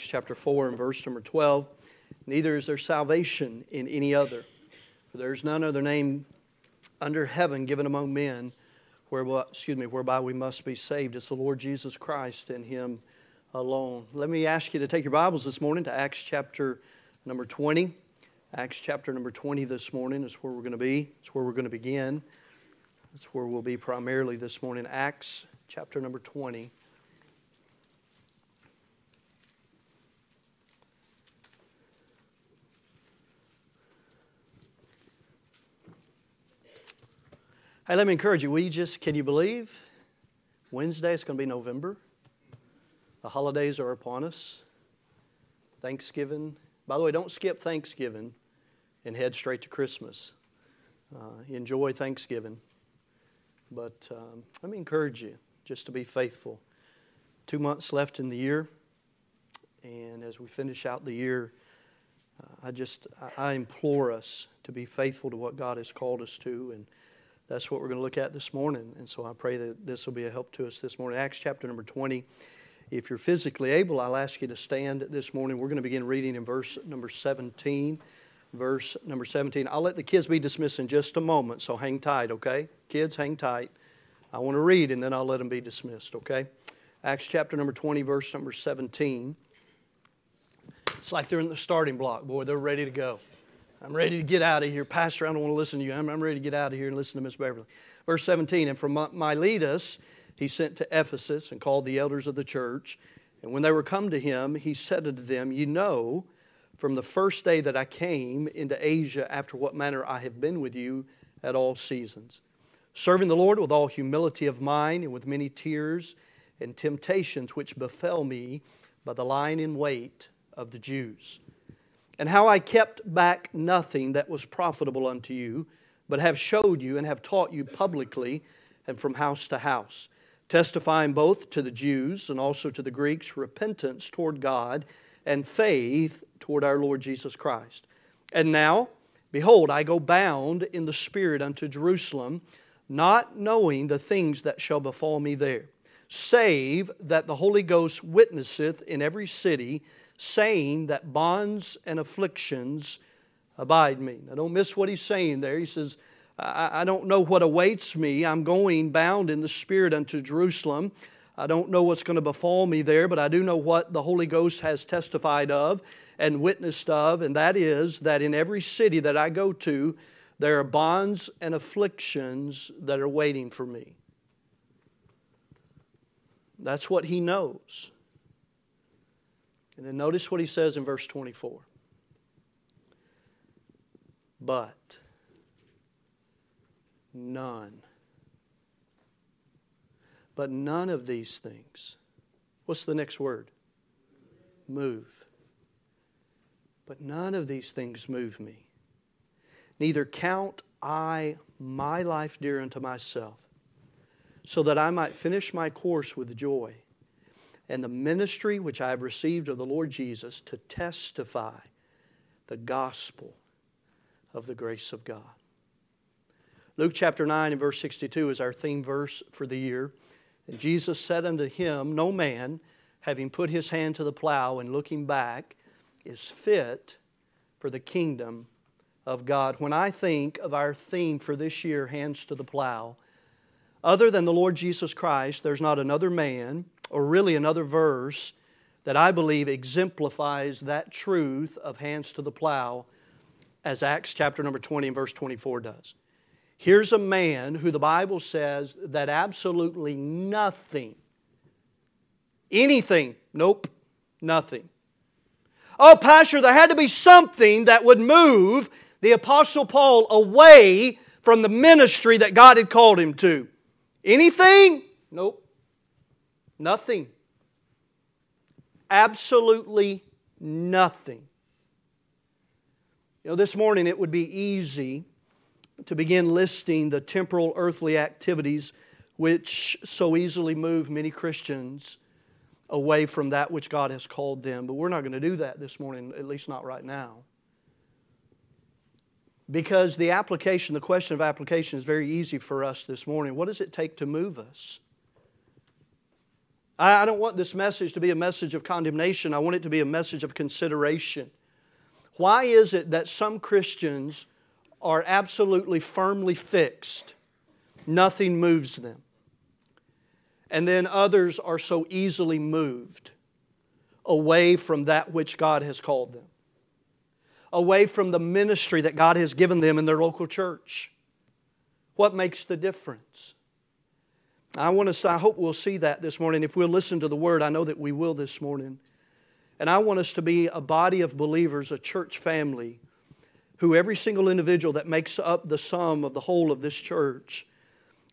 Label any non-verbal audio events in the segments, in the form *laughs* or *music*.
Acts chapter 4 and verse number 12. Neither is there salvation in any other, for there is none other name under heaven given among men whereby, excuse me, whereby we must be saved. It's the Lord Jesus Christ and Him alone. Let me ask you to take your Bibles this morning to Acts chapter number 20. Acts chapter number 20 this morning is where we're going to be. It's where we're going to begin. That's where we'll be primarily this morning. Acts chapter number 20. Hey, let me encourage you. We just, can you believe? Wednesday is going to be November. The holidays are upon us. Thanksgiving. By the way, don't skip Thanksgiving and head straight to Christmas. Uh, enjoy Thanksgiving. But um, let me encourage you just to be faithful. Two months left in the year. And as we finish out the year, uh, I just I implore us to be faithful to what God has called us to and that's what we're going to look at this morning. And so I pray that this will be a help to us this morning. Acts chapter number 20. If you're physically able, I'll ask you to stand this morning. We're going to begin reading in verse number 17. Verse number 17. I'll let the kids be dismissed in just a moment, so hang tight, okay? Kids, hang tight. I want to read and then I'll let them be dismissed, okay? Acts chapter number 20, verse number 17. It's like they're in the starting block. Boy, they're ready to go. I'm ready to get out of here. Pastor, I don't want to listen to you. I'm, I'm ready to get out of here and listen to Miss Beverly. Verse 17, and from Miletus he sent to Ephesus and called the elders of the church. And when they were come to him, he said unto them, You know, from the first day that I came into Asia, after what manner I have been with you at all seasons, serving the Lord with all humility of mind and with many tears and temptations which befell me by the lying in wait of the Jews and how I kept back nothing that was profitable unto you, but have showed you and have taught you publicly and from house to house, testifying both to the Jews and also to the Greeks repentance toward God and faith toward our Lord Jesus Christ. And now, behold, I go bound in the Spirit unto Jerusalem, not knowing the things that shall befall me there, save that the Holy Ghost witnesseth in every city saying that bonds and afflictions abide me. Now, don't miss what he's saying there. He says, I, I don't know what awaits me. I'm going bound in the Spirit unto Jerusalem. I don't know what's going to befall me there, but I do know what the Holy Ghost has testified of and witnessed of, and that is that in every city that I go to, there are bonds and afflictions that are waiting for me. That's what he knows. And then notice what he says in verse 24. But none. But none of these things. What's the next word? Move. But none of these things move me. Neither count I my life dear unto myself, so that I might finish my course with joy and the ministry which I have received of the Lord Jesus to testify the gospel of the grace of God. Luke chapter 9 and verse 62 is our theme verse for the year. And Jesus said unto him, No man, having put his hand to the plow and looking back, is fit for the kingdom of God. When I think of our theme for this year, Hands to the Plow, other than the Lord Jesus Christ, there's not another man or really another verse that I believe exemplifies that truth of hands to the plow as Acts chapter number 20 and verse 24 does. Here's a man who the Bible says that absolutely nothing, anything, nope, nothing. Oh, Pastor, there had to be something that would move the Apostle Paul away from the ministry that God had called him to. Anything? Nope. Nothing. Absolutely nothing. You know, this morning it would be easy to begin listing the temporal earthly activities which so easily move many Christians away from that which God has called them. But we're not going to do that this morning, at least not right now. Because the application, the question of application is very easy for us this morning. What does it take to move us? I don't want this message to be a message of condemnation. I want it to be a message of consideration. Why is it that some Christians are absolutely firmly fixed? Nothing moves them. And then others are so easily moved away from that which God has called them, away from the ministry that God has given them in their local church. What makes the difference? I want to I hope we'll see that this morning. If we'll listen to the word, I know that we will this morning. And I want us to be a body of believers, a church family, who every single individual that makes up the sum of the whole of this church,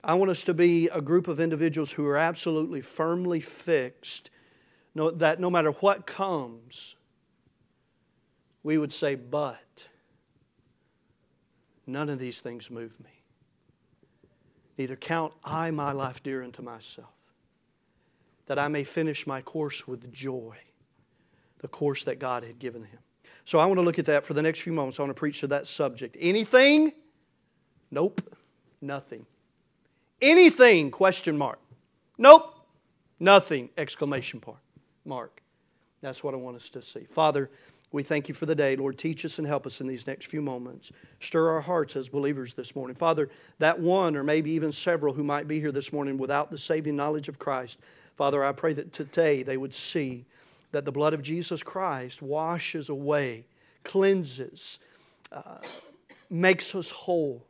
I want us to be a group of individuals who are absolutely firmly fixed that no matter what comes, we would say, but none of these things move me. Neither count I my life dear unto myself, that I may finish my course with joy, the course that God had given him. So I want to look at that for the next few moments. I want to preach to that subject. Anything? Nope. Nothing. Anything? Question mark. Nope. Nothing. Exclamation mark. Mark. That's what I want us to see. Father, we thank you for the day. Lord, teach us and help us in these next few moments. Stir our hearts as believers this morning. Father, that one or maybe even several who might be here this morning without the saving knowledge of Christ, Father, I pray that today they would see that the blood of Jesus Christ washes away, cleanses, uh, makes us whole.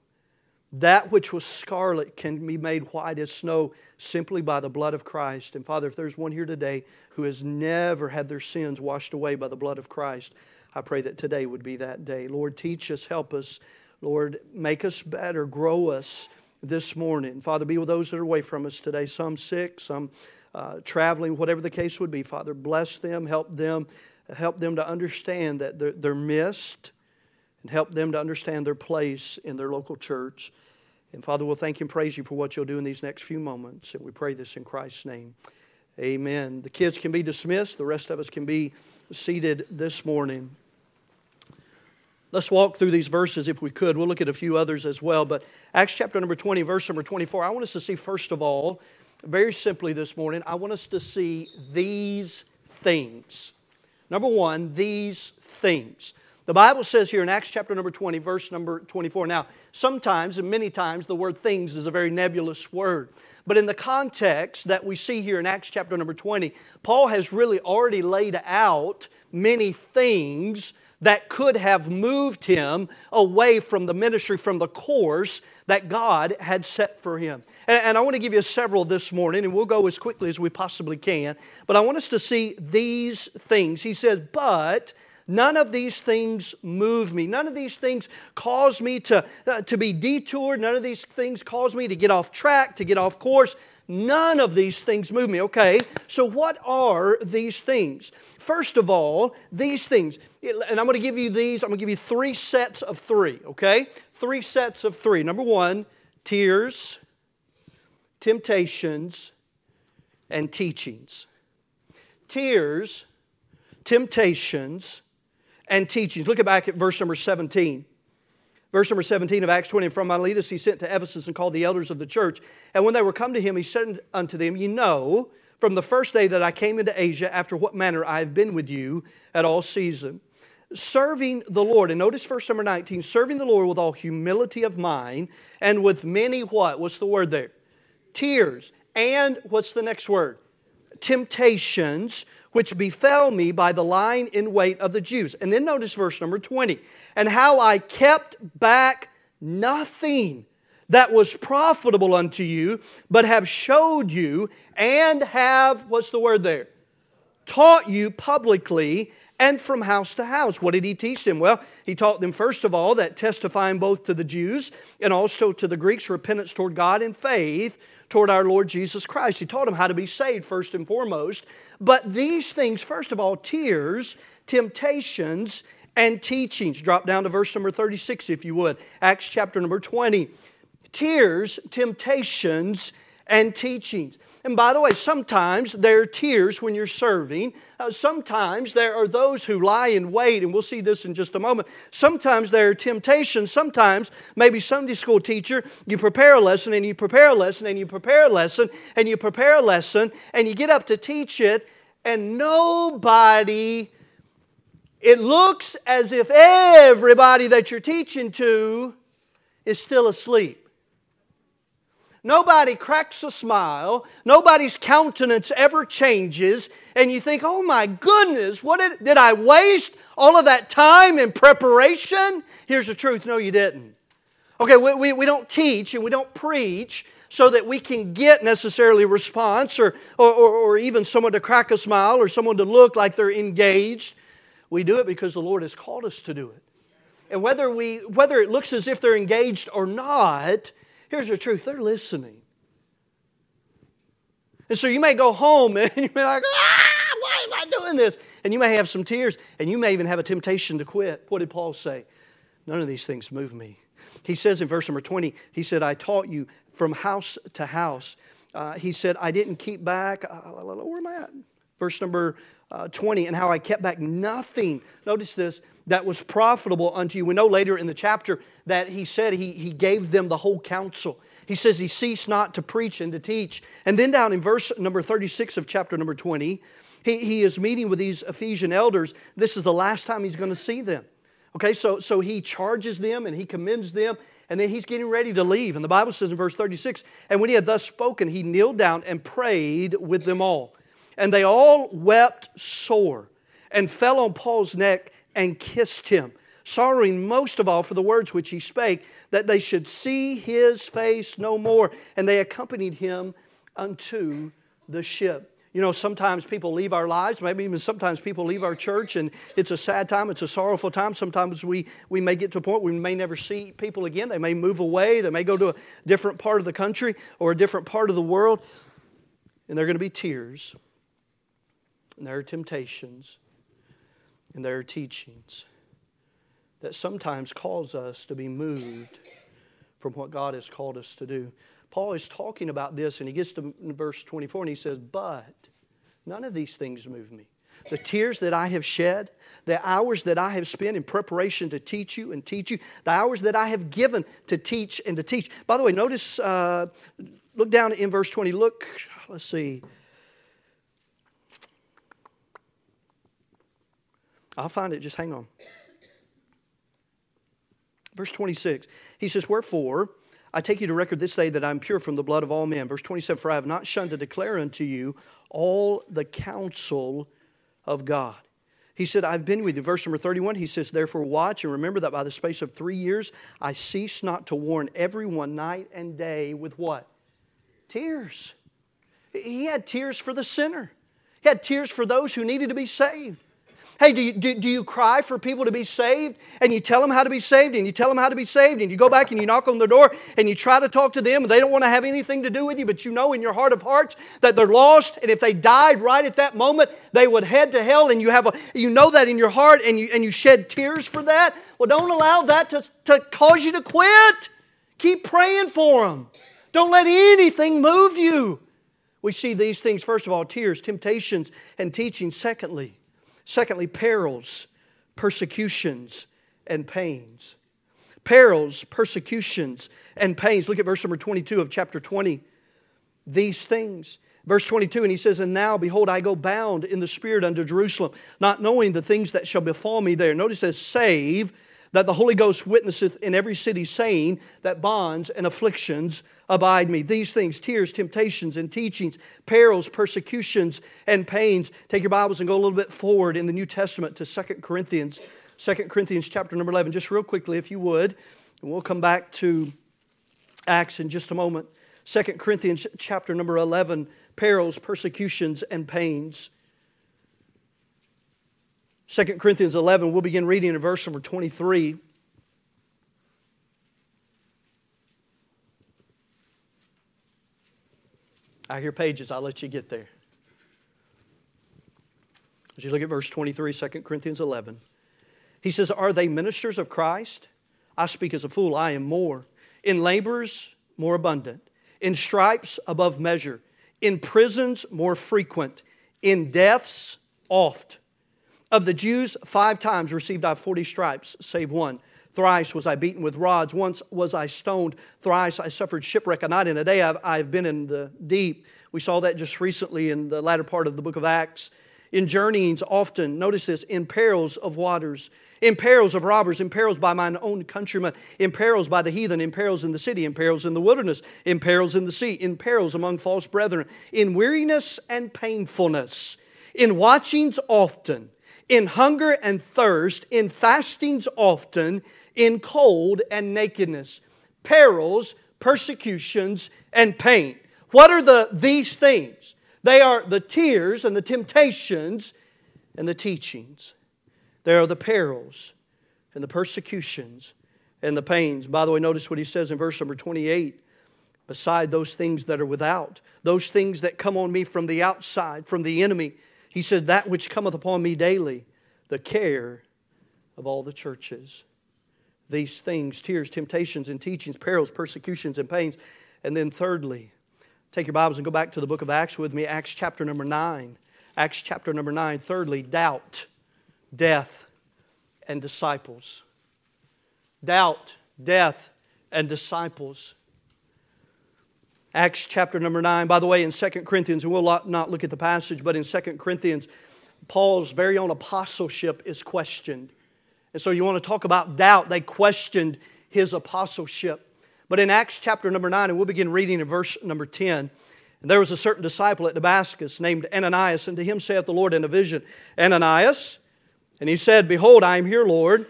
That which was scarlet can be made white as snow simply by the blood of Christ. And Father, if there's one here today who has never had their sins washed away by the blood of Christ, I pray that today would be that day. Lord, teach us, help us. Lord, make us better, grow us this morning. Father, be with those that are away from us today, some sick, some uh, traveling, whatever the case would be. Father, bless them, help them, help them to understand that they're, they're missed and help them to understand their place in their local church. And Father, we'll thank and praise you for what you'll do in these next few moments. And we pray this in Christ's name. Amen. The kids can be dismissed, the rest of us can be seated this morning. Let's walk through these verses if we could. We'll look at a few others as well. But Acts chapter number 20, verse number 24, I want us to see, first of all, very simply this morning, I want us to see these things. Number one, these things. The Bible says here in Acts chapter number 20, verse number 24. Now, sometimes and many times the word things is a very nebulous word. But in the context that we see here in Acts chapter number 20, Paul has really already laid out many things that could have moved him away from the ministry, from the course that God had set for him. And, I want to give you several this morning, and we'll go as quickly as we possibly can. But I want us to see these things. He says, But None of these things move me. None of these things cause me to, uh, to be detoured. None of these things cause me to get off track, to get off course. None of these things move me. Okay, so what are these things? First of all, these things, and I'm going to give you these, I'm going to give you three sets of three, okay? Three sets of three. Number one, tears, temptations, and teachings. Tears, temptations, and teachings. Look back at verse number 17. Verse number 17 of Acts 20, and from Miletus he sent to Ephesus and called the elders of the church. And when they were come to him, he said unto them, You know, from the first day that I came into Asia, after what manner I have been with you at all season, serving the Lord. And notice verse number 19, serving the Lord with all humility of mind, and with many what? What's the word there? Tears. And what's the next word? Temptations which befell me by the lying in wait of the Jews. And then notice verse number 20. And how I kept back nothing that was profitable unto you, but have showed you and have, what's the word there? Taught you publicly and from house to house. What did he teach them? Well, he taught them, first of all, that testifying both to the Jews and also to the Greeks repentance toward God and faith toward our Lord Jesus Christ. He taught them how to be saved, first and foremost. But these things, first of all, tears, temptations, and teachings. Drop down to verse number 36, if you would. Acts chapter number 20. Tears, temptations, and teachings. And by the way, sometimes there are tears when you're serving. Uh, sometimes there are those who lie in wait, and we'll see this in just a moment. Sometimes there are temptations. Sometimes, maybe Sunday school teacher, you prepare a lesson and you prepare a lesson and you prepare a lesson and you prepare a lesson and you get up to teach it, and nobody, it looks as if everybody that you're teaching to is still asleep. Nobody cracks a smile. Nobody's countenance ever changes. And you think, oh my goodness, what did, did I waste all of that time in preparation? Here's the truth no, you didn't. Okay, we, we, we don't teach and we don't preach so that we can get necessarily response or, or, or, or even someone to crack a smile or someone to look like they're engaged. We do it because the Lord has called us to do it. And whether, we, whether it looks as if they're engaged or not, Here's the truth they're listening. And so you may go home *laughs* and you may be like, ah, why am I doing this? And you may have some tears and you may even have a temptation to quit. What did Paul say? None of these things move me. He says in verse number 20, he said, I taught you from house to house. Uh, he said, I didn't keep back. Uh, where am I at? Verse number uh, 20, and how I kept back nothing. Notice this that was profitable unto you. We know later in the chapter that he said he, he gave them the whole counsel. He says he ceased not to preach and to teach. And then down in verse number 36 of chapter number 20, he, he is meeting with these Ephesian elders. This is the last time he's going to see them. Okay, so, so he charges them and he commends them, and then he's getting ready to leave. And the Bible says in verse 36 And when he had thus spoken, he kneeled down and prayed with them all. And they all wept sore and fell on Paul's neck and kissed him, sorrowing most of all for the words which he spake, that they should see his face no more. And they accompanied him unto the ship. You know, sometimes people leave our lives, maybe even sometimes people leave our church, and it's a sad time, it's a sorrowful time. Sometimes we, we may get to a point where we may never see people again. They may move away, they may go to a different part of the country or a different part of the world, and there are going to be tears, and there are temptations, and there are teachings that sometimes cause us to be moved from what God has called us to do. Paul is talking about this, and he gets to verse 24 and he says, But none of these things move me. The tears that I have shed, the hours that I have spent in preparation to teach you and teach you, the hours that I have given to teach and to teach. By the way, notice, uh, look down in verse 20. Look, let's see. I'll find it, just hang on. Verse 26, he says, Wherefore, I take you to record this day that I'm pure from the blood of all men. Verse 27, For I have not shunned to declare unto you all the counsel of God. He said, I've been with you. Verse number 31, he says, Therefore watch and remember that by the space of three years I cease not to warn everyone night and day with what? Tears. He had tears for the sinner, he had tears for those who needed to be saved. Hey, do you, do, do you cry for people to be saved? And you tell them how to be saved, and you tell them how to be saved, and you go back and you knock on their door and you try to talk to them, and they don't want to have anything to do with you, but you know in your heart of hearts that they're lost, and if they died right at that moment, they would head to hell, and you have a, you know that in your heart, and you and you shed tears for that. Well, don't allow that to, to cause you to quit. Keep praying for them. Don't let anything move you. We see these things, first of all, tears, temptations, and teaching. Secondly, Secondly, perils, persecutions, and pains. Perils, persecutions, and pains. Look at verse number 22 of chapter 20. These things. Verse 22, and he says, And now, behold, I go bound in the Spirit unto Jerusalem, not knowing the things that shall befall me there. Notice it says, Save that the Holy Ghost witnesseth in every city, saying that bonds and afflictions abide me. These things, tears, temptations, and teachings, perils, persecutions, and pains. Take your Bibles and go a little bit forward in the New Testament to 2 Corinthians, 2 Corinthians chapter number 11, just real quickly, if you would. And we'll come back to Acts in just a moment. 2 Corinthians chapter number 11, perils, persecutions, and pains. 2 Corinthians 11, we'll begin reading in verse number 23. I hear pages, I'll let you get there. As you look at verse 23, 2 Corinthians 11, he says, Are they ministers of Christ? I speak as a fool, I am more. In labors, more abundant. In stripes, above measure. in prisons more frequent, in deaths oft. Of the Jews, five times received I forty stripes, save one. Thrice was I beaten with rods. Once was I stoned. Thrice I suffered shipwreck. A night and a day I've, I've been in the deep. We saw that just recently in the latter part of the book of Acts. In journeyings, often, notice this, in perils of waters, in perils of robbers, in perils by mine own countrymen, in perils by the heathen, in perils in the city, in perils in the wilderness, in perils in the sea, in perils among false brethren, in weariness and painfulness, in watchings often, in hunger and thirst, in fastings often, in cold and nakedness, perils, persecutions, and pain. What are the these things? They are the tears and the temptations and the teachings. They are the perils and the persecutions and the pains. By the way, notice what he says in verse number 28 beside those things that are without, those things that come on me from the outside, from the enemy. He said, That which cometh upon me daily, the care of all the churches. These things, tears, temptations, and teachings, perils, persecutions, and pains. And then, thirdly, take your Bibles and go back to the book of Acts with me, Acts chapter number 9. Acts chapter number 9. Thirdly, doubt, death, and disciples. Doubt, death, and disciples. Acts chapter number 9. By the way, in 2 Corinthians, and we'll not look at the passage, but in 2 Corinthians, Paul's very own apostleship is questioned. And so you want to talk about doubt. They questioned his apostleship. But in Acts chapter number 9, and we'll begin reading in verse number 10. And there was a certain disciple at Damascus named Ananias, and to him saith the Lord in a vision, Ananias. And he said, Behold, I am here, Lord.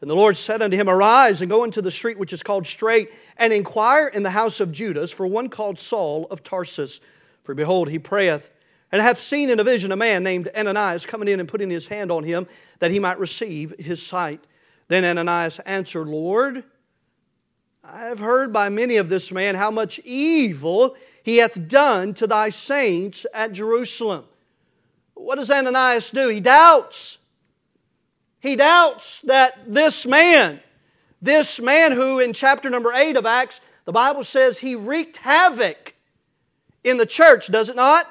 And the Lord said unto him, Arise and go into the street which is called Straight, and inquire in the house of Judas for one called Saul of Tarsus. For behold, he prayeth and hath seen in a vision a man named Ananias coming in and putting his hand on him that he might receive his sight. Then Ananias answered, Lord, I have heard by many of this man how much evil he hath done to thy saints at Jerusalem. What does Ananias do? He doubts. He doubts that this man, this man who in chapter number 8 of Acts, the Bible says he wreaked havoc in the church, does it not?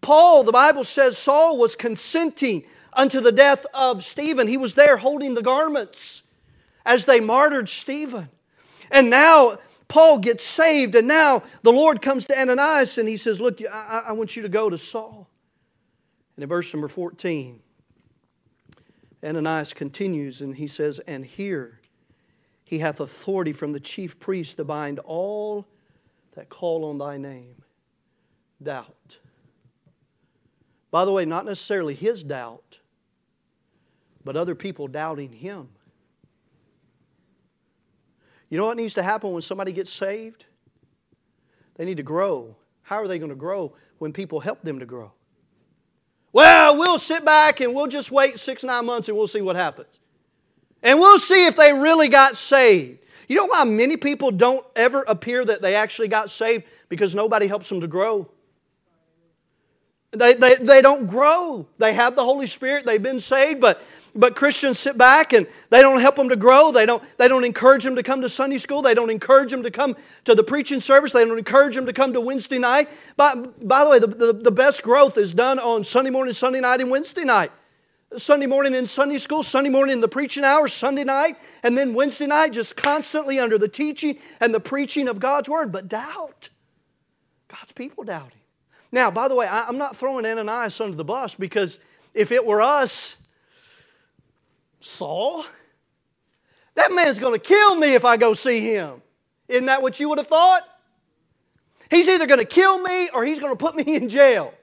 Paul, the Bible says Saul was consenting unto the death of Stephen. He was there holding the garments as they martyred Stephen. And now Paul gets saved, and now the Lord comes to Ananias and he says, Look, I, I want you to go to Saul. And in verse number 14, Ananias continues and he says, And here he hath authority from the chief priest to bind all that call on thy name. Doubt by the way, not necessarily his doubt, but other people doubting him. You know what needs to happen when somebody gets saved? They need to grow. How are they going to grow when people help them to grow? Well, we'll sit back and we'll just wait six, nine months and we'll see what happens. And we'll see if they really got saved. You know why many people don't ever appear that they actually got saved? Because nobody helps them to grow. They, they, they don't grow. They have the Holy Spirit, they've been saved, but, but Christians sit back and they don't help them to grow. They don't, they don't encourage them to come to Sunday school. They don't encourage them to come to the preaching service. They don't encourage them to come to Wednesday night. By, by the way, the, the, the best growth is done on Sunday morning, Sunday night, and Wednesday night. Sunday morning in Sunday school, Sunday morning in the preaching hours, Sunday night, and then Wednesday night, just constantly under the teaching and the preaching of God's Word. But doubt. God's people doubt doubting. Now, by the way, I'm not throwing Ananias under the bus because if it were us, Saul, that man's going to kill me if I go see him. Isn't that what you would have thought? He's either going to kill me or he's going to put me in jail.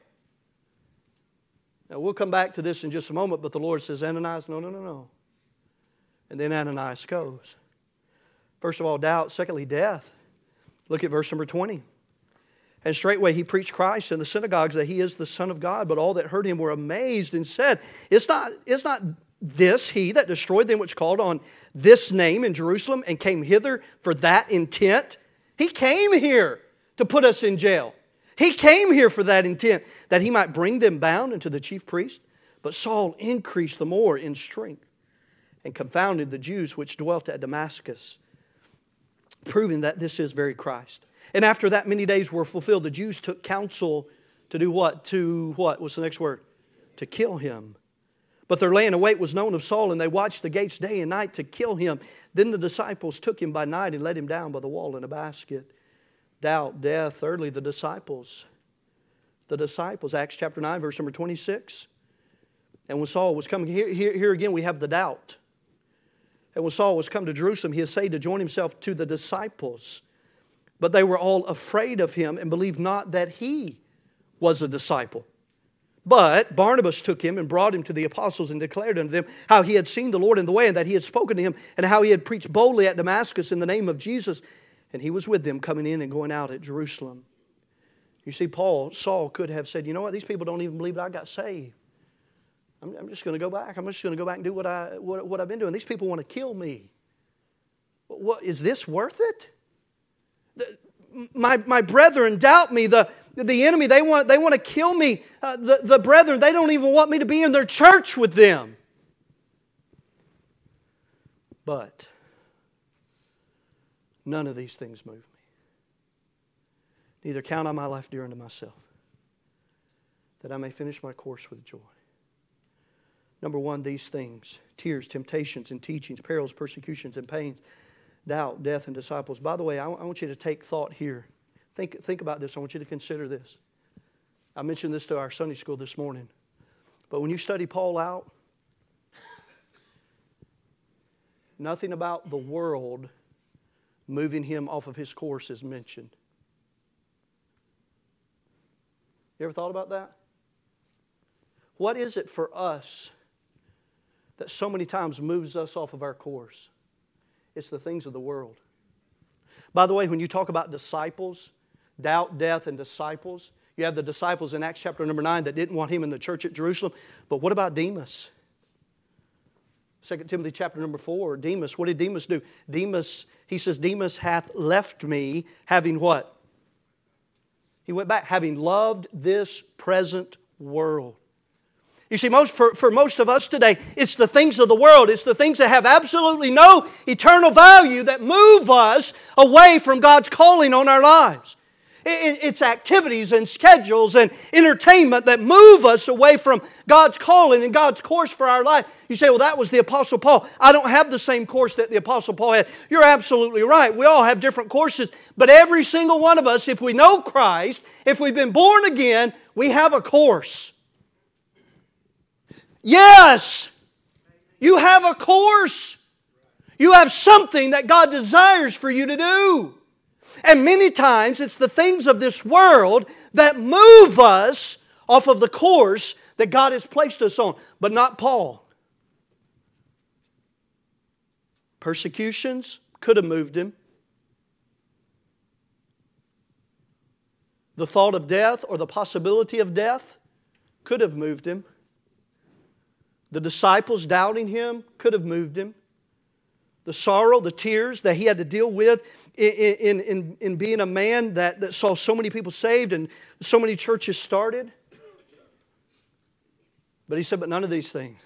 Now, we'll come back to this in just a moment, but the Lord says, Ananias, no, no, no, no. And then Ananias goes. First of all, doubt. Secondly, death. Look at verse number 20. And straightway he preached Christ in the synagogues that he is the Son of God. But all that heard him were amazed and said, It's not, it's not this he that destroyed them which called on this name in Jerusalem and came hither for that intent? He came here to put us in jail. He came here for that intent, that he might bring them bound unto the chief priest. But Saul increased the more in strength and confounded the Jews which dwelt at Damascus. proving that this is very Christ. And after that many days were fulfilled, the Jews took counsel to do what? To what? What's the next word? To kill him. But their laying await was known of Saul, and they watched the gates day and night to kill him. Then the disciples took him by night and let him down by the wall in a basket. Doubt, death. Thirdly, the disciples. The disciples. Acts chapter 9, verse number 26. And when Saul was coming, here, here, here again we have the doubt. And when Saul was come to Jerusalem, he essayed to join himself to the disciples. But they were all afraid of him and believed not that he was a disciple. But Barnabas took him and brought him to the apostles and declared unto them how he had seen the Lord in the way and that he had spoken to him and how he had preached boldly at Damascus in the name of Jesus. And he was with them coming in and going out at Jerusalem. You see, Paul, Saul could have said, You know what? These people don't even believe that I got saved. I'm, I'm just going to go back. I'm just going to go back and do what, I, what, what I've been doing. These people want to kill me. What, is this worth it? My, my brethren doubt me. The, the enemy, they want, they want to kill me. Uh, the, the brethren, they don't even want me to be in their church with them. But none of these things move me. Neither count on my life dear unto myself, that I may finish my course with joy. Number one, these things tears, temptations, and teachings, perils, persecutions, and pains, doubt, death, and disciples. By the way, I want you to take thought here. Think, think about this. I want you to consider this. I mentioned this to our Sunday school this morning. But when you study Paul out, nothing about the world moving him off of his course is mentioned. You ever thought about that? What is it for us that so many times moves us off of our course? It's the things of the world. By the way, when you talk about disciples, doubt, death, and disciples, you have the disciples in Acts chapter number 9 that didn't want him in the church at Jerusalem. But what about Demas? 2 Timothy chapter number 4, Demas, what did Demas do? Demas, he says, Demas hath left me having what? He went back, having loved this present world. You see, most, for, for most of us today, it's the things of the world, it's the things that have absolutely no eternal value that move us away from God's calling on our lives. It's activities and schedules and entertainment that move us away from God's calling and God's course for our life. You say, well, that was the Apostle Paul. I don't have the same course that the Apostle Paul had. You're absolutely right. We all have different courses. But every single one of us, if we know Christ, if we've been born again, we have a course. Yes, you have a course. You have something that God desires for you to do. And many times it's the things of this world that move us off of the course that God has placed us on, but not Paul. Persecutions could have moved him. The thought of death or the possibility of death could have moved him. The disciples doubting him could have moved him the sorrow, the tears that he had to deal with in, in, in being a man that, that saw so many people saved and so many churches started. But he said, but none of these things.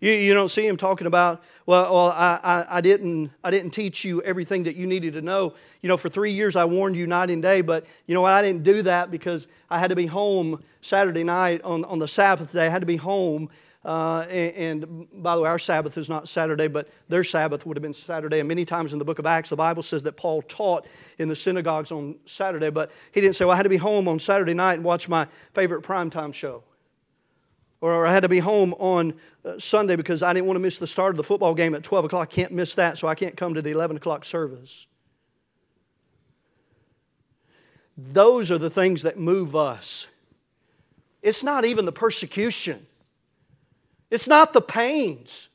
You, you don't see him talking about, well, well I, I, I, didn't, I didn't teach you everything that you needed to know. You know, for three years I warned you night and day, but you know what? I didn't do that because I had to be home Saturday night on, on the Sabbath day. I had to be home uh, and, and, by the way, our Sabbath is not Saturday, but their Sabbath would have been Saturday. And many times in the book of Acts, the Bible says that Paul taught in the synagogues on Saturday, but he didn't say, Well, I had to be home on Saturday night and watch my favorite primetime show. Or I had to be home on uh, Sunday because I didn't want to miss the start of the football game at 12 o'clock. I can't miss that, so I can't come to the 11 o'clock service. Those are the things that move us. It's not even the persecution. It's not the pains.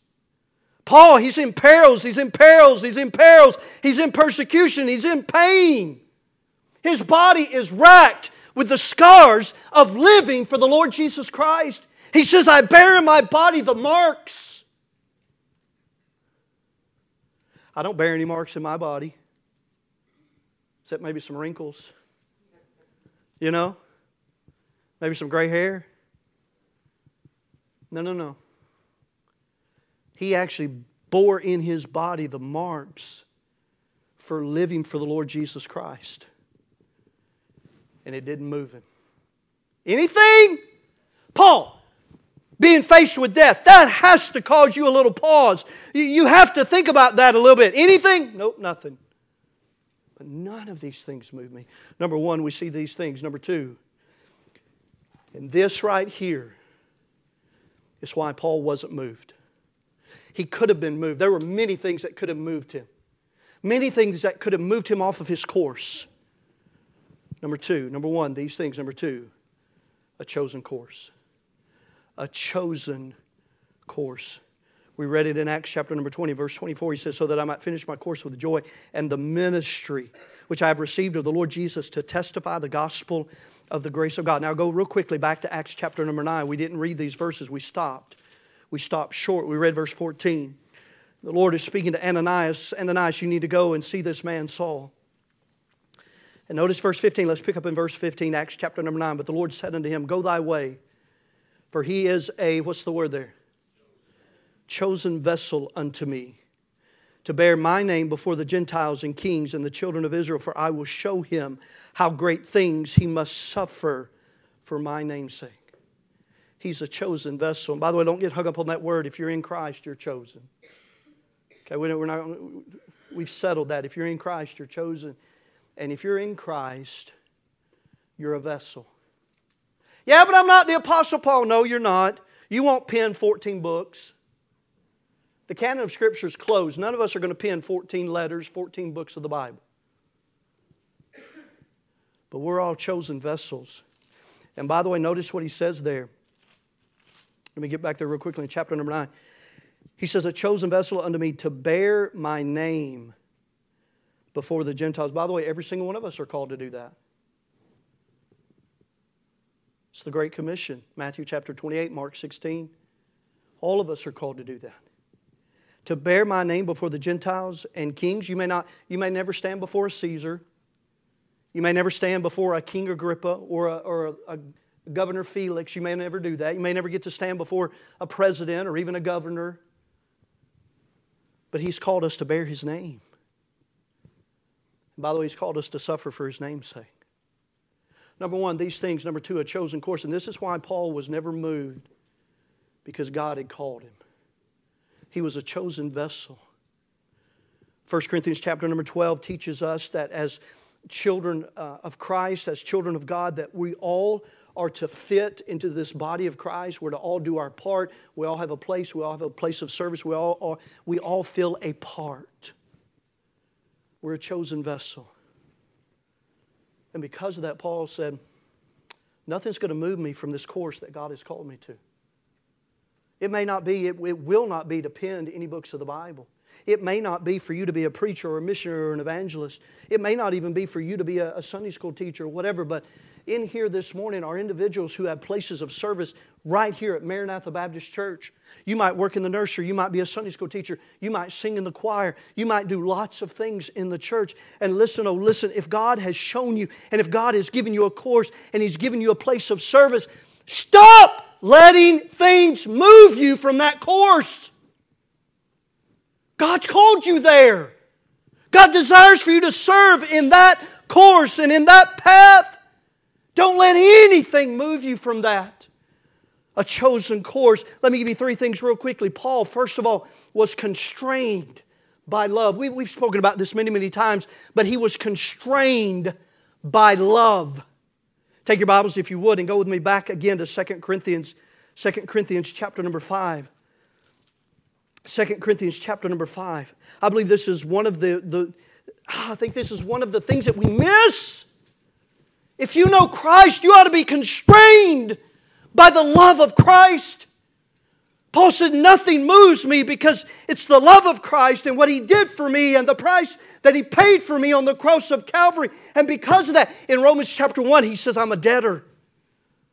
Paul, he's in perils, he's in perils, he's in perils, he's in persecution, he's in pain. His body is racked with the scars of living for the Lord Jesus Christ. He says, I bear in my body the marks. I don't bear any marks in my body, except maybe some wrinkles, you know, maybe some gray hair. No, no, no. He actually bore in his body the marks for living for the Lord Jesus Christ. And it didn't move him. Anything? Paul, being faced with death, that has to cause you a little pause. You have to think about that a little bit. Anything? Nope, nothing. But none of these things move me. Number one, we see these things. Number two, and this right here is why Paul wasn't moved. He could have been moved. There were many things that could have moved him, many things that could have moved him off of his course. Number two, number one, these things. Number two, a chosen course. A chosen course. We read it in Acts chapter number 20, verse 24. He says, So that I might finish my course with joy and the ministry which I have received of the Lord Jesus to testify the gospel of the grace of God. Now, go real quickly back to Acts chapter number 9. We didn't read these verses, we stopped. We stopped short. We read verse 14. The Lord is speaking to Ananias Ananias, you need to go and see this man Saul. And notice verse 15. Let's pick up in verse 15, Acts chapter number 9. But the Lord said unto him, Go thy way, for he is a, what's the word there? chosen vessel unto me to bear my name before the Gentiles and kings and the children of Israel, for I will show him how great things he must suffer for my name's sake. He's a chosen vessel. And by the way, don't get hung up on that word. If you're in Christ, you're chosen. Okay, we're not, we've settled that. If you're in Christ, you're chosen. And if you're in Christ, you're a vessel. Yeah, but I'm not the Apostle Paul. No, you're not. You won't pen 14 books. The canon of Scripture is closed. None of us are going to pen 14 letters, 14 books of the Bible. But we're all chosen vessels. And by the way, notice what he says there. Let me get back there real quickly in chapter number 9. He says, A chosen vessel unto me to bear my name before the Gentiles. By the way, every single one of us are called to do that. It's the Great Commission, Matthew chapter 28, Mark 16. All of us are called to do that to bear my name before the Gentiles and kings. You may, not, you may never stand before a Caesar. You may never stand before a King Agrippa or a, or a, a Governor Felix. You may never do that. You may never get to stand before a president or even a governor. But He's called us to bear His name. And by the way, He's called us to suffer for His name's sake. Number one, these things. Number two, a chosen course. And this is why Paul was never moved because God had called him. He was a chosen vessel. 1 Corinthians chapter number 12 teaches us that as children uh, of Christ, as children of God, that we all are to fit into this body of Christ. We're to all do our part. We all have a place. We all have a place of service. We all, are, we all fill a part. We're a chosen vessel. And because of that, Paul said, Nothing's going to move me from this course that God has called me to. It may not be, it, it will not be to pen any books of the Bible. It may not be for you to be a preacher or a missionary or an evangelist. It may not even be for you to be a, a Sunday school teacher or whatever, but in here this morning are individuals who have places of service right here at Maranatha Baptist Church. You might work in the nursery, you might be a Sunday school teacher, you might sing in the choir, you might do lots of things in the church. And listen, oh, listen, if God has shown you and if God has given you a course and He's given you a place of service, stop letting things move you from that course. God's called you there. God desires for you to serve in that course and in that path. Don't let anything move you from that. A chosen course. Let me give you three things real quickly. Paul, first of all, was constrained by love. We, have spoken about this many, many times, but he was constrained by love. Take your Bibles, if you would, and go with me back again to 2 Corinthians, 2 Corinthians chapter number 5. 2 Corinthians chapter number 5. I believe this is one of the, the I think this is one of the things that we miss. If you know Christ, you ought to be constrained by the love of Christ. Paul said, Nothing moves me because it's the love of Christ and what He did for me and the price that He paid for me on the cross of Calvary. And because of that, in Romans chapter 1, he says, I'm a debtor.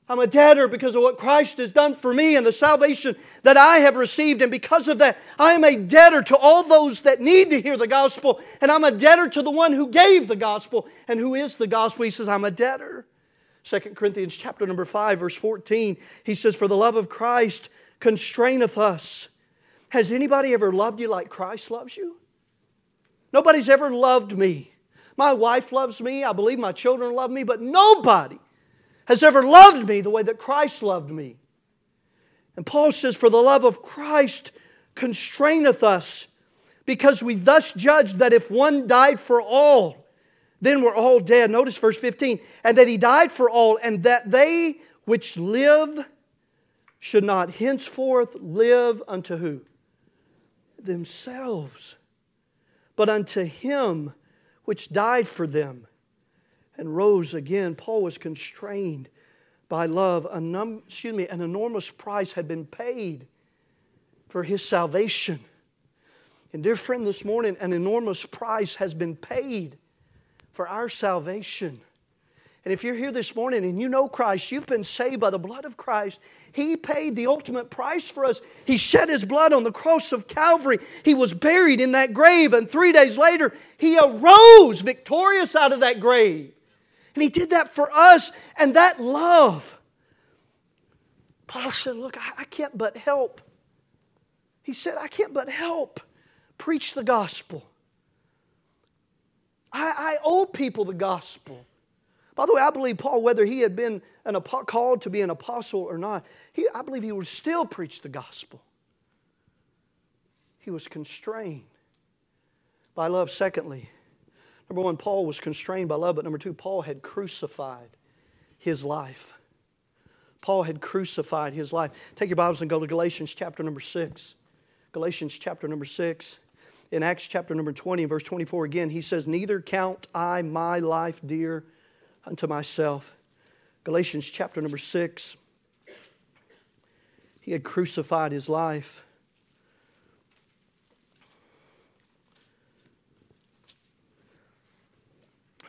I'm a debtor because of what Christ has done for me and the salvation that I have received. And because of that, I am a debtor to all those that need to hear the gospel. And I'm a debtor to the one who gave the gospel and who is the gospel. He says, I'm a debtor. 2 Corinthians chapter number 5, verse 14, he says, For the love of Christ constraineth us Has anybody ever loved you like Christ loves you? Nobody's ever loved me. My wife loves me. I believe my children love me, but nobody has ever loved me the way that Christ loved me. And Paul says, For the love of Christ constraineth us, because we thus judge that if one died for all, then we're all dead. Notice verse 15. And that he died for all, and that they which live should not henceforth live unto who? Themselves, but unto him which died for them and rose again. Paul was constrained by love. A num- excuse me, an enormous price had been paid for his salvation. And, dear friend, this morning, an enormous price has been paid for our salvation. And if you're here this morning and you know Christ, you've been saved by the blood of Christ. He paid the ultimate price for us. He shed His blood on the cross of Calvary. He was buried in that grave, and three days later, He arose victorious out of that grave. And He did that for us, and that love. Paul said, Look, I can't but help. He said, I can't but help preach the gospel. I, I owe people the gospel. By the way, I believe Paul, whether he had been an, called to be an apostle or not, he, I believe he would still preach the gospel. He was constrained by love. Secondly, number one, Paul was constrained by love, but number two, Paul had crucified his life. Paul had crucified his life. Take your Bibles and go to Galatians chapter number six. Galatians chapter number six in Acts chapter number 20 verse 24 again, he says, Neither count I my life dear unto myself. Galatians chapter number 6. He had crucified his life.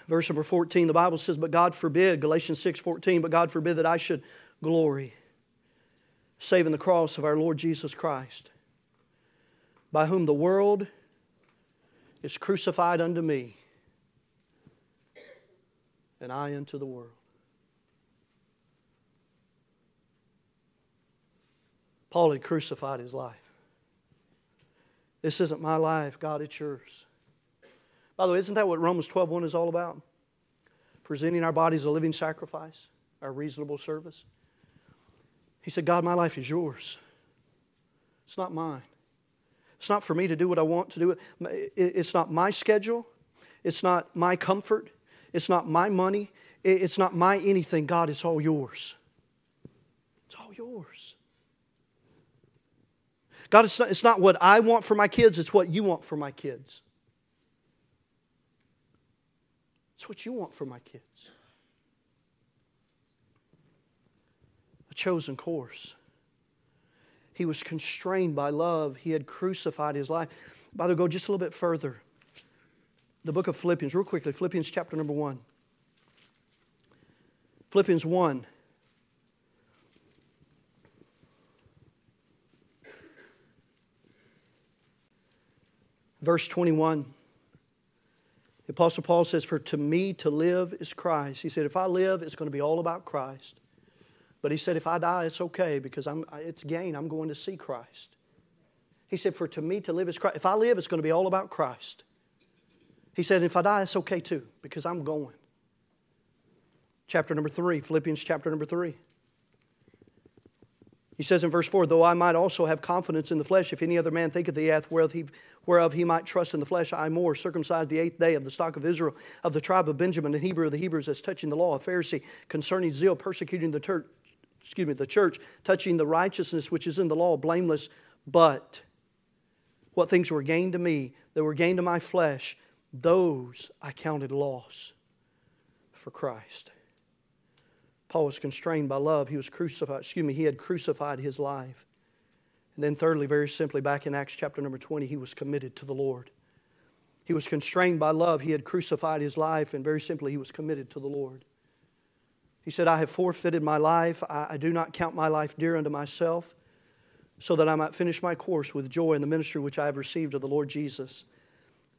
Verse number 14, the Bible says, But God forbid, Galatians 6 14, but God forbid that I should glory, save in the cross of our Lord Jesus Christ, by whom the world is crucified unto me, and I unto the world. Paul had crucified his life. This isn't my life, God, it's yours. By the way, isn't that what Romans 12 is all about? Presenting our bodies a living sacrifice, our reasonable service. He said, God, my life is yours. It's not mine. It's not for me to do what I want to do. It's not my schedule. It's not my comfort. It's not my money. It's not my anything. God, it's all yours. It's all yours. God, it's not, it's not what I want for my kids, it's what you want for my kids. It's what you want for my kids. A chosen course. He was constrained by love. He had crucified his life. By the way, go just a little bit further. The book of Philippians, real quickly, Philippians chapter number one. Philippians 1. Verse 21. The Apostle Paul says, For to me to live is Christ. He said, If I live, it's going to be all about Christ. But he said, if I die, it's okay because I'm, it's gain. I'm going to see Christ. He said, for to me to live is Christ. If I live, it's going to be all about Christ. He said, if I die, it's okay too because I'm going. Chapter number three, Philippians chapter number three. He says in verse 4, Though I might also have confidence in the flesh, if any other man thinketh he hath whereof he, whereof he might trust in the flesh, I more, circumcised the eighth day of the stock of Israel, of the tribe of Benjamin, and Hebrew of the Hebrews, as touching the law, a Pharisee, concerning zeal, persecuting the church, excuse me, the church, touching the righteousness which is in the law, blameless, but what things were gained to me, that were gained to my flesh, those I counted loss for Christ. Paul was constrained by love. He was crucified, excuse me, he had crucified his life. And then, thirdly, very simply, back in Acts chapter number 20, he was committed to the Lord. He was constrained by love. He had crucified his life, and very simply, he was committed to the Lord. He said, I have forfeited my life. I, I do not count my life dear unto myself, so that I might finish my course with joy in the ministry which I have received of the Lord Jesus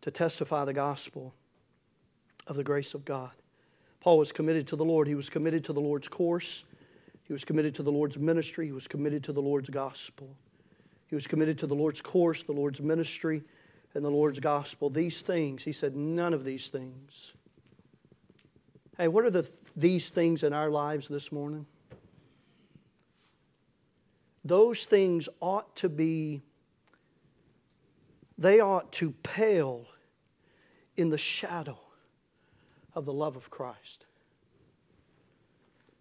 to testify the gospel of the grace of God. Paul was committed to the Lord. He was committed to the Lord's course. He was committed to the Lord's ministry. He was committed to the Lord's gospel. He was committed to the Lord's course, the Lord's ministry, and the Lord's gospel. These things, he said, none of these things. Hey, what are the, these things in our lives this morning? Those things ought to be, they ought to pale in the shadow of the love of Christ.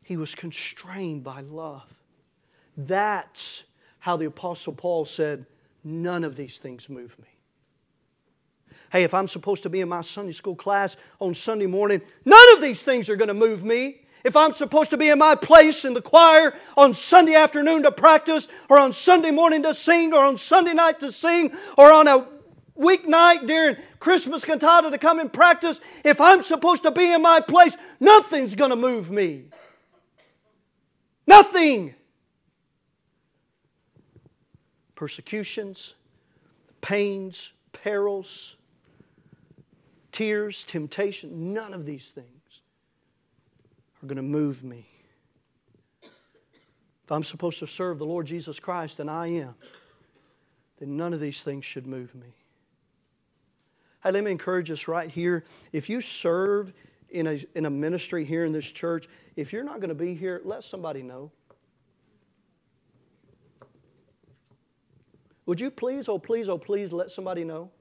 He was constrained by love. That's how the Apostle Paul said, None of these things move me. Hey, if I'm supposed to be in my Sunday school class on Sunday morning, none of these things are going to move me. If I'm supposed to be in my place in the choir on Sunday afternoon to practice, or on Sunday morning to sing, or on Sunday night to sing, or on a weeknight during Christmas cantata to come and practice, if I'm supposed to be in my place, nothing's going to move me. Nothing. Persecutions, pains, perils, tears, temptation, none of these things are going to move me. If I'm supposed to serve the Lord Jesus Christ, and I am, then none of these things should move me. Hey, let me encourage us right here. If you serve in a, in a ministry here in this church, if you're not going to be here, let somebody know. Would you please, oh please, oh please, let somebody know?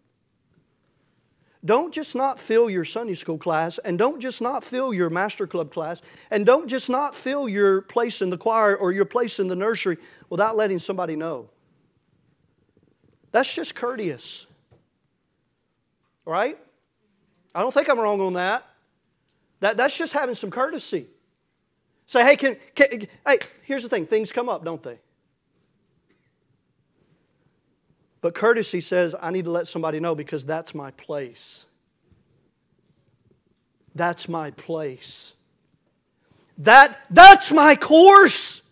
Don't just not fill your Sunday school class, and don't just not fill your master club class, and don't just not fill your place in the choir or your place in the nursery without letting somebody know. That's just courteous. Right? I don't think I'm wrong on that. that that's just having some courtesy. Say, hey, can, can, hey, here's the thing things come up, don't they? But courtesy says, I need to let somebody know because that's my place. That's my place. That, that's my course.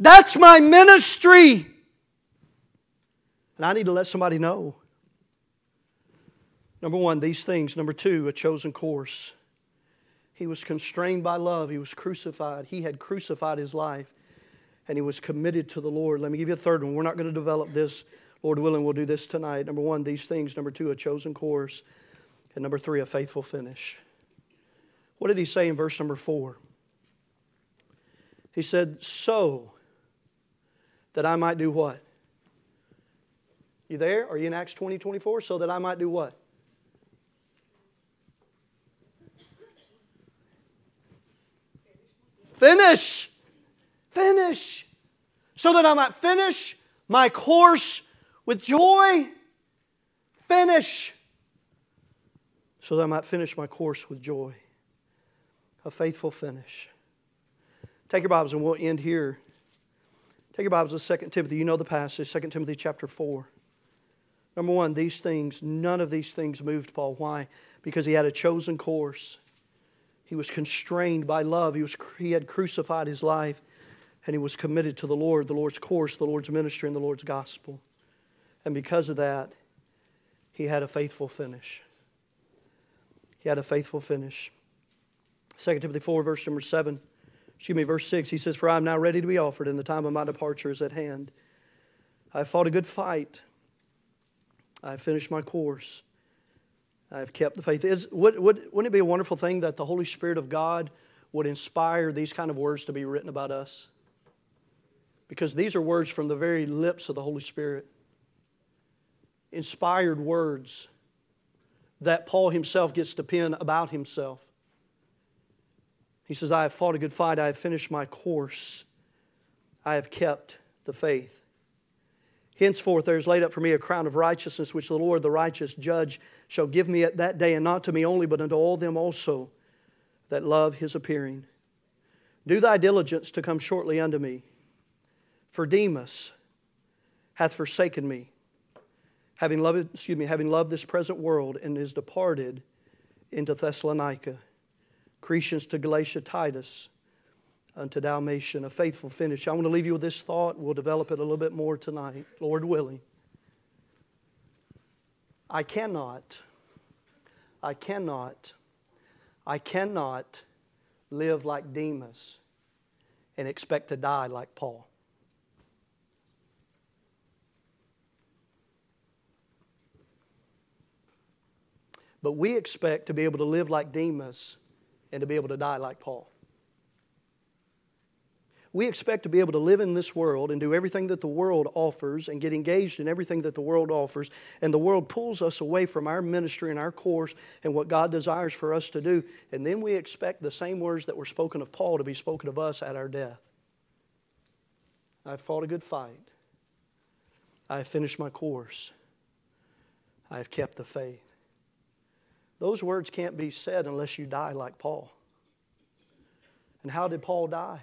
That's my ministry. And I need to let somebody know. Number one, these things. Number two, a chosen course. He was constrained by love. He was crucified. He had crucified his life and he was committed to the Lord. Let me give you a third one. We're not going to develop this. Lord willing, we'll do this tonight. Number one, these things. Number two, a chosen course. And number three, a faithful finish. What did he say in verse number four? He said, So that I might do what? You there? Are you in Acts 20, 24? So that I might do what? Finish. Finish. So that I might finish my course with joy. Finish. So that I might finish my course with joy. A faithful finish. Take your Bibles and we'll end here. Take your Bibles to 2 Timothy. You know the passage, 2 Timothy chapter 4. Number one, these things, none of these things moved Paul. Why? Because he had a chosen course. He was constrained by love. He, was, he had crucified his life and he was committed to the Lord, the Lord's course, the Lord's ministry, and the Lord's gospel. And because of that, he had a faithful finish. He had a faithful finish. 2 Timothy 4, verse number 7, excuse me, verse 6, he says, For I am now ready to be offered, and the time of my departure is at hand. I have fought a good fight. I have finished my course. I've kept the faith. Is, would, would, wouldn't it be a wonderful thing that the Holy Spirit of God would inspire these kind of words to be written about us? Because these are words from the very lips of the Holy Spirit. Inspired words that Paul himself gets to pen about himself. He says, I have fought a good fight, I have finished my course, I have kept the faith. Henceforth there is laid up for me a crown of righteousness, which the Lord, the righteous judge, shall give me at that day, and not to me only, but unto all them also that love his appearing. Do thy diligence to come shortly unto me. For Demas hath forsaken me, having loved, excuse me, having loved this present world, and is departed into Thessalonica. Crescens to Galatia, Titus unto Dalmatia, a faithful finish. I want to leave you with this thought. We'll develop it a little bit more tonight, Lord willing. I cannot, I cannot, I cannot live like Demas and expect to die like Paul. But we expect to be able to live like Demas and to be able to die like Paul. We expect to be able to live in this world and do everything that the world offers and get engaged in everything that the world offers, and the world pulls us away from our ministry and our course and what God desires for us to do. And then we expect the same words that were spoken of Paul to be spoken of us at our death. I've fought a good fight. I have finished my course. I have kept the faith. Those words can't be said unless you die like Paul. And how did Paul die?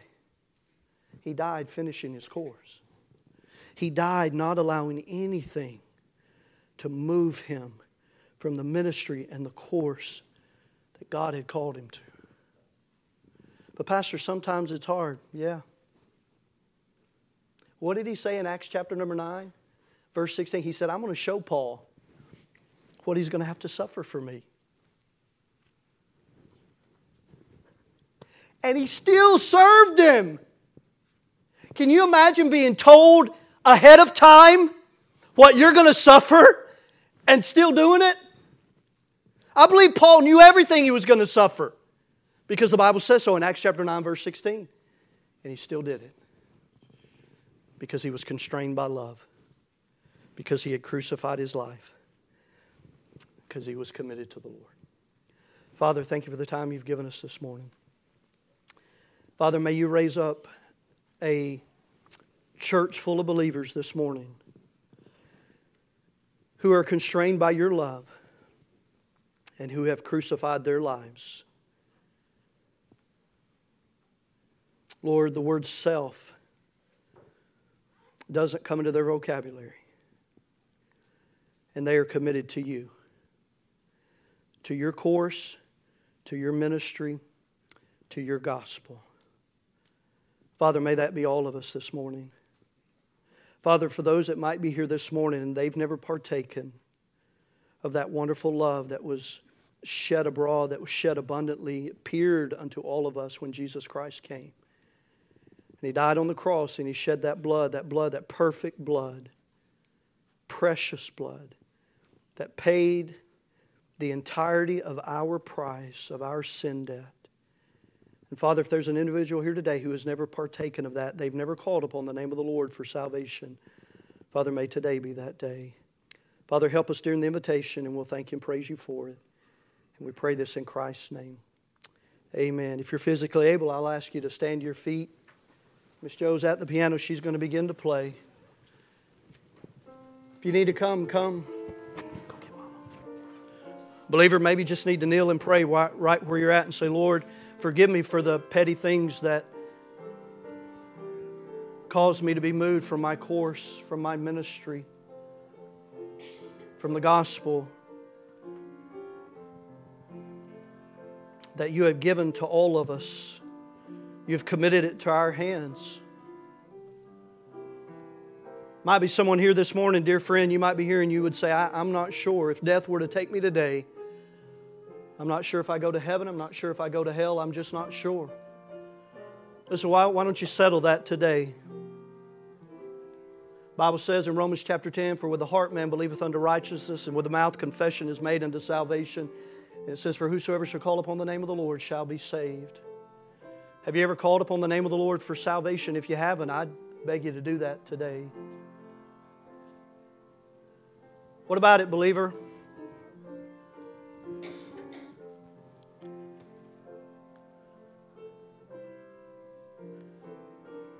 He died finishing his course. He died not allowing anything to move him from the ministry and the course that God had called him to. But, Pastor, sometimes it's hard. Yeah. What did he say in Acts chapter number 9, verse 16? He said, I'm going to show Paul what he's going to have to suffer for me. And he still served him. Can you imagine being told ahead of time what you're going to suffer and still doing it? I believe Paul knew everything he was going to suffer because the Bible says so in Acts chapter 9, verse 16. And he still did it because he was constrained by love, because he had crucified his life, because he was committed to the Lord. Father, thank you for the time you've given us this morning. Father, may you raise up a church full of believers this morning who are constrained by your love and who have crucified their lives. Lord, the word self doesn't come into their vocabulary. And they are committed to you, to your course, to your ministry, to your gospel. Father, may that be all of us this morning. Father, for those that might be here this morning and they've never partaken of that wonderful love that was shed abroad, that was shed abundantly, appeared unto all of us when Jesus Christ came. And he died on the cross and he shed that blood, that blood, that perfect blood, precious blood, that paid the entirety of our price, of our sin debt. And Father, if there's an individual here today who has never partaken of that, they've never called upon the name of the Lord for salvation, Father, may today be that day. Father, help us during the invitation, and we'll thank you and praise you for it. And we pray this in Christ's name. Amen. If you're physically able, I'll ask you to stand to your feet. Miss Joe's at the piano. She's going to begin to play. If you need to come, come. Believer, maybe just need to kneel and pray right where you're at and say, Lord, forgive me for the petty things that caused me to be moved from my course, from my ministry, from the gospel that you have given to all of us. You've committed it to our hands. Might be someone here this morning, dear friend, you might be here and you would say, I, am not sure. If death were to take me today, I'm not sure if I go to heaven. I'm not sure if I go to hell. I'm just not sure. Listen, why, why don't you settle that today? Bible says in Romans chapter 10, For with the heart man believeth unto righteousness, and with the mouth confession is made unto salvation. And it says, For whosoever shall call upon the name of the Lord shall be saved. Have you ever called upon the name of the Lord for salvation? If you haven't, I'd beg you to do that today. What about it, believer?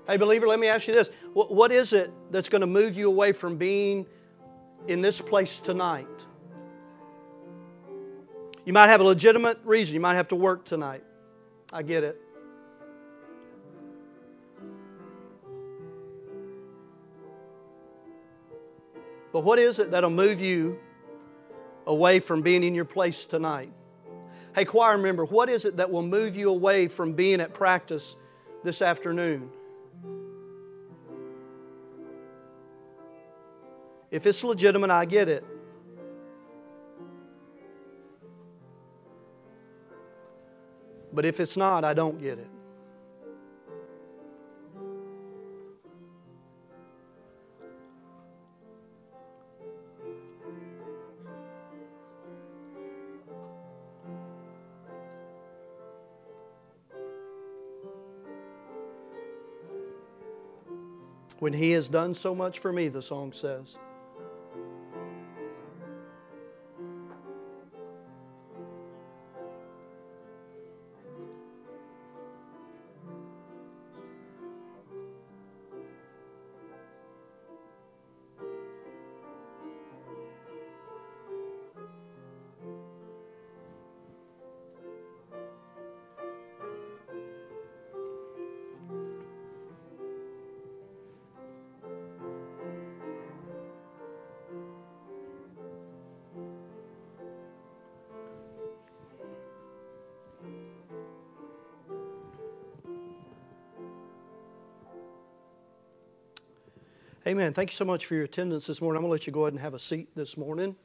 Hey, believer, let me ask you this. What is it that's going to move you away from being in this place tonight? You might have a legitimate reason. You might have to work tonight. I get it. But what is it that'll move you away from being in your place tonight? Hey, choir member, what is it that will move you away from being at practice this afternoon? If it's legitimate, I get it. But if it's not, I don't get it. When he has done so much for me, the song says. Amen. Thank you so much for your attendance this morning. I'm going to let you go ahead and have a seat this morning.